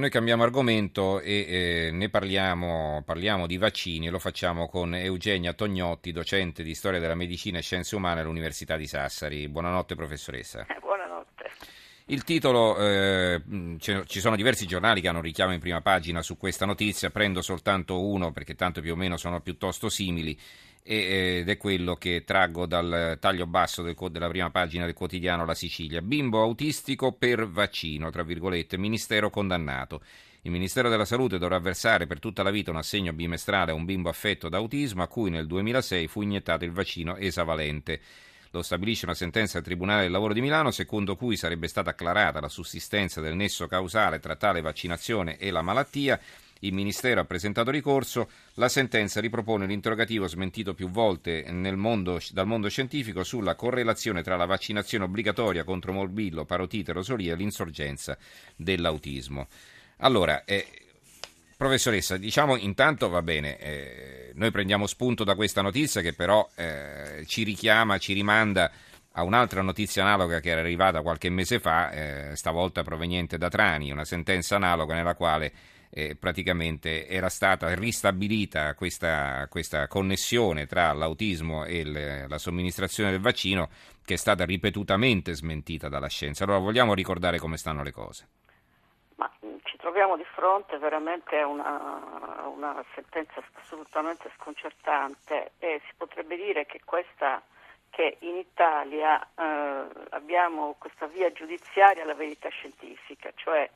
Noi cambiamo argomento e eh, ne parliamo, parliamo di vaccini e lo facciamo con Eugenia Tognotti, docente di storia della medicina e scienze umane all'Università di Sassari. Buonanotte professoressa. Eh, buonanotte. Il titolo, eh, ci sono diversi giornali che hanno richiamo in prima pagina su questa notizia, prendo soltanto uno perché tanto più o meno sono piuttosto simili ed è quello che traggo dal taglio basso del, della prima pagina del quotidiano La Sicilia. Bimbo autistico per vaccino, tra virgolette, ministero condannato. Il Ministero della Salute dovrà versare per tutta la vita un assegno bimestrale a un bimbo affetto da autismo a cui nel 2006 fu iniettato il vaccino esavalente. Lo stabilisce una sentenza del Tribunale del Lavoro di Milano, secondo cui sarebbe stata acclarata la sussistenza del nesso causale tra tale vaccinazione e la malattia il Ministero ha presentato ricorso, la sentenza ripropone l'interrogativo smentito più volte mondo, dal mondo scientifico sulla correlazione tra la vaccinazione obbligatoria contro morbillo, parotite, rosolia e l'insorgenza dell'autismo. Allora, eh, professoressa, diciamo intanto va bene, eh, noi prendiamo spunto da questa notizia che però eh, ci richiama, ci rimanda a un'altra notizia analoga che era arrivata qualche mese fa, eh, stavolta proveniente da Trani, una sentenza analoga nella quale eh, praticamente era stata ristabilita questa, questa connessione tra l'autismo e le, la somministrazione del vaccino che è stata ripetutamente smentita dalla scienza. Allora vogliamo ricordare come stanno le cose. Ma mm, ci troviamo di fronte veramente a una, una sentenza assolutamente sconcertante e si potrebbe dire che questa che in Italia eh, abbiamo questa via giudiziaria alla verità scientifica, cioè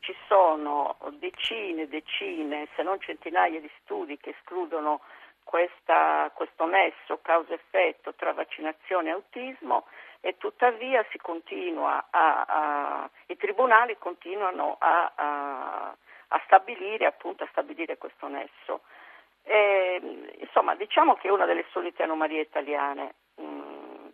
ci sono decine e decine, se non centinaia di studi che escludono questa, questo nesso causa-effetto tra vaccinazione e autismo e tuttavia a, a, i tribunali continuano a, a stabilire, stabilire questo nesso. E, insomma, diciamo che è una delle solite anomalie italiane, mh, mm,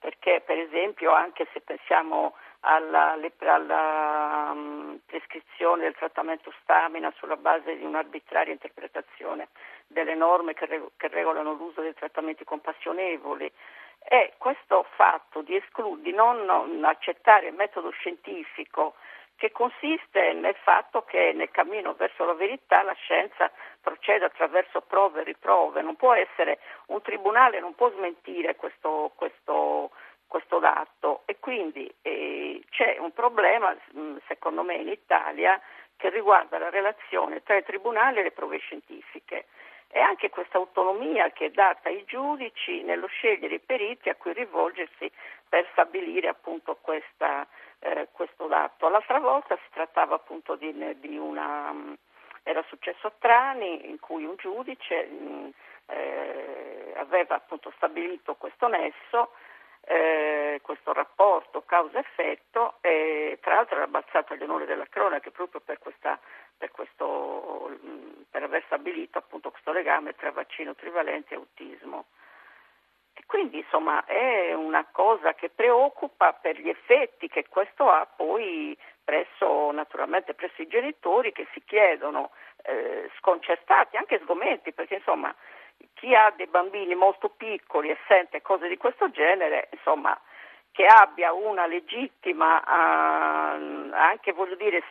perché per esempio anche se pensiamo alla, alla um, prescrizione del trattamento stamina sulla base di un'arbitraria interpretazione delle norme che, re- che regolano l'uso dei trattamenti compassionevoli. E questo fatto di, esclu- di non accettare il metodo scientifico che consiste nel fatto che nel cammino verso la verità la scienza procede attraverso prove e riprove, non può essere un tribunale, non può smentire questo, questo, questo dato e quindi eh, c'è un problema mm, secondo me in Italia che riguarda la relazione tra i tribunali e le prove scientifiche e anche questa autonomia che è data ai giudici nello scegliere i periti a cui rivolgersi per stabilire appunto questa, eh, questo dato. L'altra volta si trattava appunto di, di una mm, era successo a Trani in cui un giudice mh, mm, eh, aveva appunto stabilito questo nesso eh, questo rapporto causa-effetto e tra l'altro era balzato agli onori della cronaca proprio per, questa, per, questo, per aver stabilito appunto questo legame tra vaccino trivalente e autismo. E quindi insomma è una cosa che preoccupa per gli effetti che questo ha poi presso, naturalmente presso i genitori che si chiedono eh, sconcertati, anche sgomenti, perché insomma chi ha dei bambini molto piccoli e sente cose di questo genere, insomma, che abbia una legittima, uh, anche dire,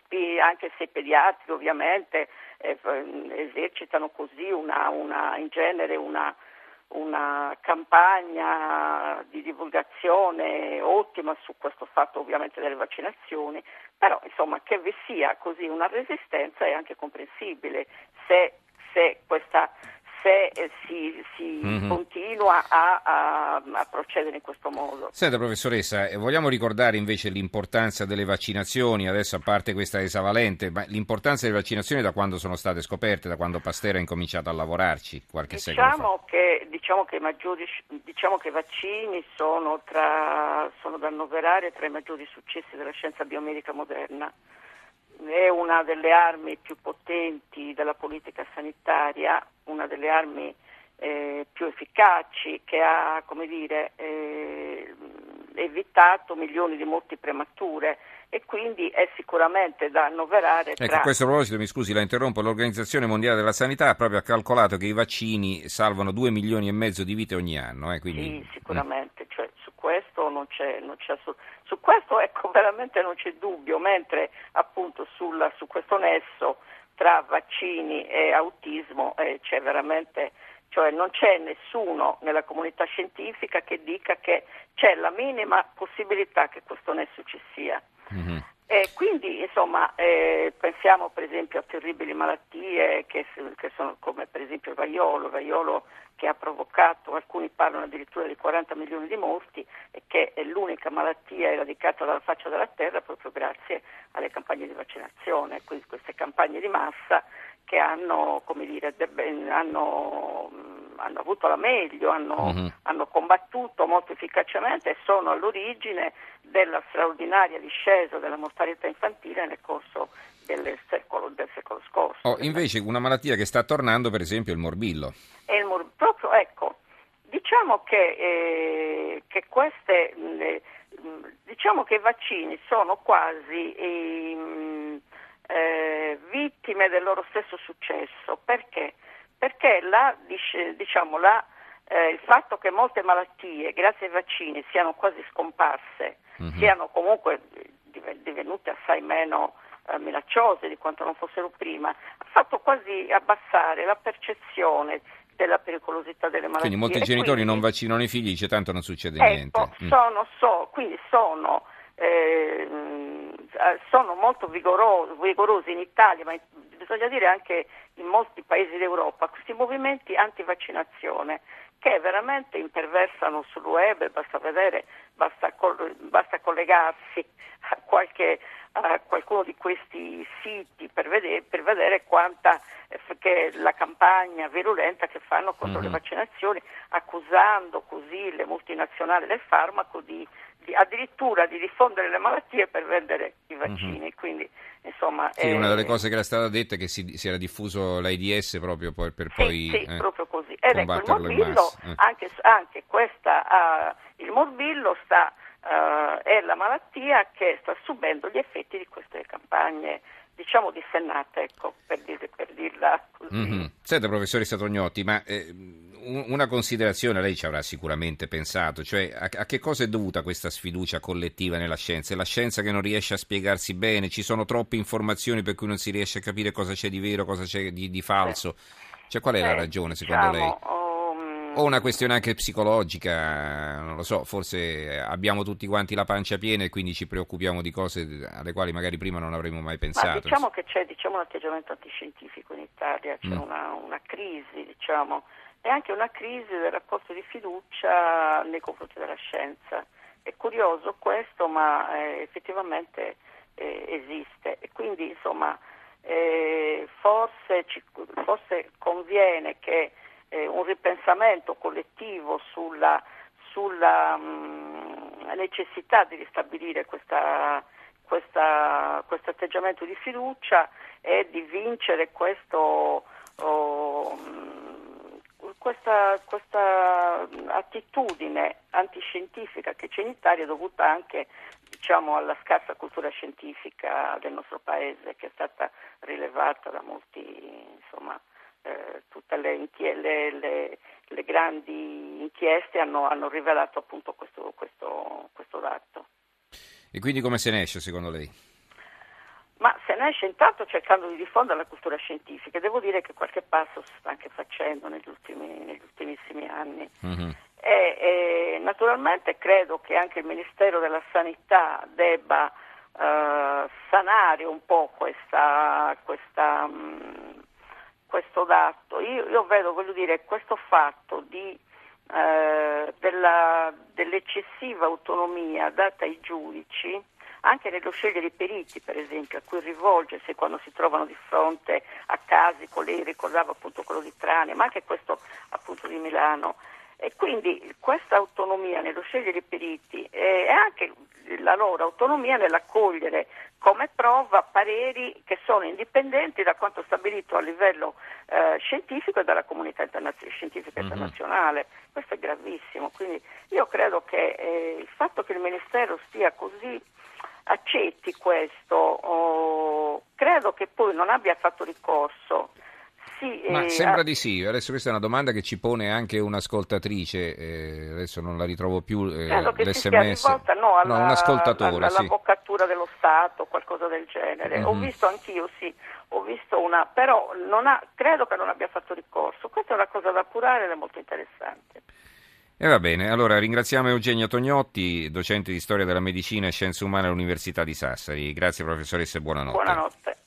anche se i pediatri ovviamente eh, esercitano così una, una, in genere una, una campagna di divulgazione ottima su questo fatto ovviamente delle vaccinazioni, però insomma che vi sia così una resistenza è anche comprensibile se, se questa se eh, si, si mm-hmm. continua a, a, a, procedere in questo modo. Senta professoressa, eh, vogliamo ricordare invece l'importanza delle vaccinazioni, adesso a parte questa esavalente, ma l'importanza delle vaccinazioni da quando sono state scoperte, da quando Pasteur ha incominciato a lavorarci qualche diciamo secolo fa? Che, diciamo, che maggiori, diciamo che i vaccini sono, tra, sono da annoverare tra i maggiori successi della scienza biomedica moderna una delle armi più potenti della politica sanitaria, una delle armi eh, più efficaci che ha dire, eh, evitato milioni di morti premature e quindi è sicuramente da annoverare. Ecco, a questo proposito, mi scusi, la interrompo, l'Organizzazione Mondiale della Sanità ha proprio calcolato che i vaccini salvano 2 milioni e mezzo di vite ogni anno. Eh, quindi... Sì, sicuramente, questo non c'è, non c'è su, su, questo ecco, veramente non c'è dubbio, mentre appunto sul, su questo nesso tra vaccini e autismo eh, c'è veramente cioè non c'è nessuno nella comunità scientifica che dica che c'è la minima possibilità che questo nesso ci sia. Mm-hmm. E quindi insomma eh, pensiamo per esempio a terribili malattie che, che, sono come per esempio il vaiolo, il vaiolo che ha provocato, alcuni parlano addirittura di 40 milioni di morti e che è l'unica malattia eradicata dalla faccia della terra proprio grazie alle campagne di vaccinazione, quindi queste campagne di massa che hanno, dire, hanno, hanno, avuto la meglio, hanno, uh-huh. hanno, combattuto molto efficacemente e sono all'origine della straordinaria discesa della mortalità infantile nel corso del secolo, del secolo scorso. Oh, invece una malattia che sta tornando per esempio è il morbillo. Il mor- proprio, ecco, diciamo che, eh, che queste, eh, diciamo che i vaccini sono quasi... Eh, eh, vittime del loro stesso successo. Perché? Perché la, diciamo, la, eh, il fatto che molte malattie, grazie ai vaccini, siano quasi scomparse, mm-hmm. siano comunque divenute assai meno eh, minacciose di quanto non fossero prima, ha fatto quasi abbassare la percezione della pericolosità delle malattie. Quindi molti genitori quindi, non vaccinano i figli, dice tanto non succede ecco, niente. Mm. Sono, so, quindi sono eh, sono molto vigorosi, vigorosi in Italia, ma bisogna dire anche in molti paesi d'Europa, questi movimenti anti-vaccinazione che veramente imperversano sul web, basta vedere, basta, basta collegarsi a, qualche, a, qualcuno di questi siti per vedere, per vedere quanta eh, la campagna virulenta che fanno contro mm-hmm. le vaccinazioni, accusando così le multinazionali del farmaco di, addirittura di diffondere le malattie per vendere i mhm. vaccini. Mm-hmm. Quindi, insomma, sì, è... una delle cose che era stata detta è che si, si era diffuso l'AIDS proprio per, per sì, poi sì, eh, proprio così. Ed ecco, il morbillo, eh. anche, anche questa, uh, il morbillo sta, uh, è la malattia che sta subendo gli effetti di queste campagne diciamo dissennate, ecco, per, dir, per dirla così. Mm-hmm. Senta, professore Satognotti, ma eh, una considerazione lei ci avrà sicuramente pensato, cioè a, a, che cosa è dovuta questa sfiducia collettiva nella scienza? È la scienza che non riesce a spiegarsi bene, ci sono troppe informazioni per cui non si riesce a capire cosa c'è di vero, cosa c'è di, di falso. Cioè, qual è eh, la ragione secondo diciamo, lei? O una questione anche psicologica, non lo so, forse abbiamo tutti quanti la pancia piena e quindi ci preoccupiamo di cose alle quali magari prima non avremmo mai pensato. Ma diciamo che c'è diciamo, un atteggiamento antiscientifico in Italia, c'è mm. una, una crisi, diciamo e anche una crisi del rapporto di fiducia nei confronti della scienza. È curioso questo, ma eh, effettivamente eh, esiste e quindi insomma eh, forse, ci, forse, conviene che eh, un ripensamento collettivo sulla, sulla mh, mm, necessità di ristabilire questa, questa, questo atteggiamento di fiducia e di vincere questo oh, questa, questa, attitudine antiscientifica che c'è in Italia dovuta anche diciamo, alla scarsa cultura scientifica del nostro paese che è stata rilevata da molti, insomma, eh, tutte le, inchie- le, le, le, grandi inchieste hanno, hanno rivelato appunto questo, questo, questo dato. E quindi come se ne esce secondo lei? Ma se ne esce intanto cercando di diffondere la cultura scientifica. Devo dire che qualche passo si sta anche facendo negli, ultimi, negli ultimissimi anni. Mm-hmm. E, e, naturalmente credo che anche il Ministero della Sanità debba uh, sanare un po' questa, questa, um, questo dato. Io, io, vedo, dire, questo fatto di, uh, della, dell'eccessiva autonomia data ai giudici anche nello scegliere i periti, per esempio, a cui rivolgersi quando si trovano di fronte a casi, lei ricordava appunto quello di Trani, ma anche questo appunto di Milano. E quindi questa autonomia nello scegliere i periti e anche la loro autonomia nell'accogliere come prova pareri che sono indipendenti da quanto stabilito a livello eh, scientifico e dalla comunità internazionale, scientifica mm-hmm. internazionale. Questo è gravissimo. Quindi io credo che eh, il fatto che il Ministero stia così accetti questo, oh, credo che poi non abbia fatto ricorso sì. Ma eh, sembra di sì, adesso questa è una domanda che ci pone anche un'ascoltatrice, eh, adesso non la ritrovo più, eh, credo che l'SMS. rivolta no, alla, un ascoltatore, sì. all'avvocatura dello Stato, qualcosa del genere. Ho Mhm. visto anch'io, sì, ho visto una, però non ha, credo che non abbia fatto ricorso. Questa è una cosa da curare ed è molto interessante. E va bene, allora ringraziamo Eugenio Tognotti, docente di storia della medicina e scienze umane all'Università di Sassari. Grazie professoressa e buonanotte. Buonanotte.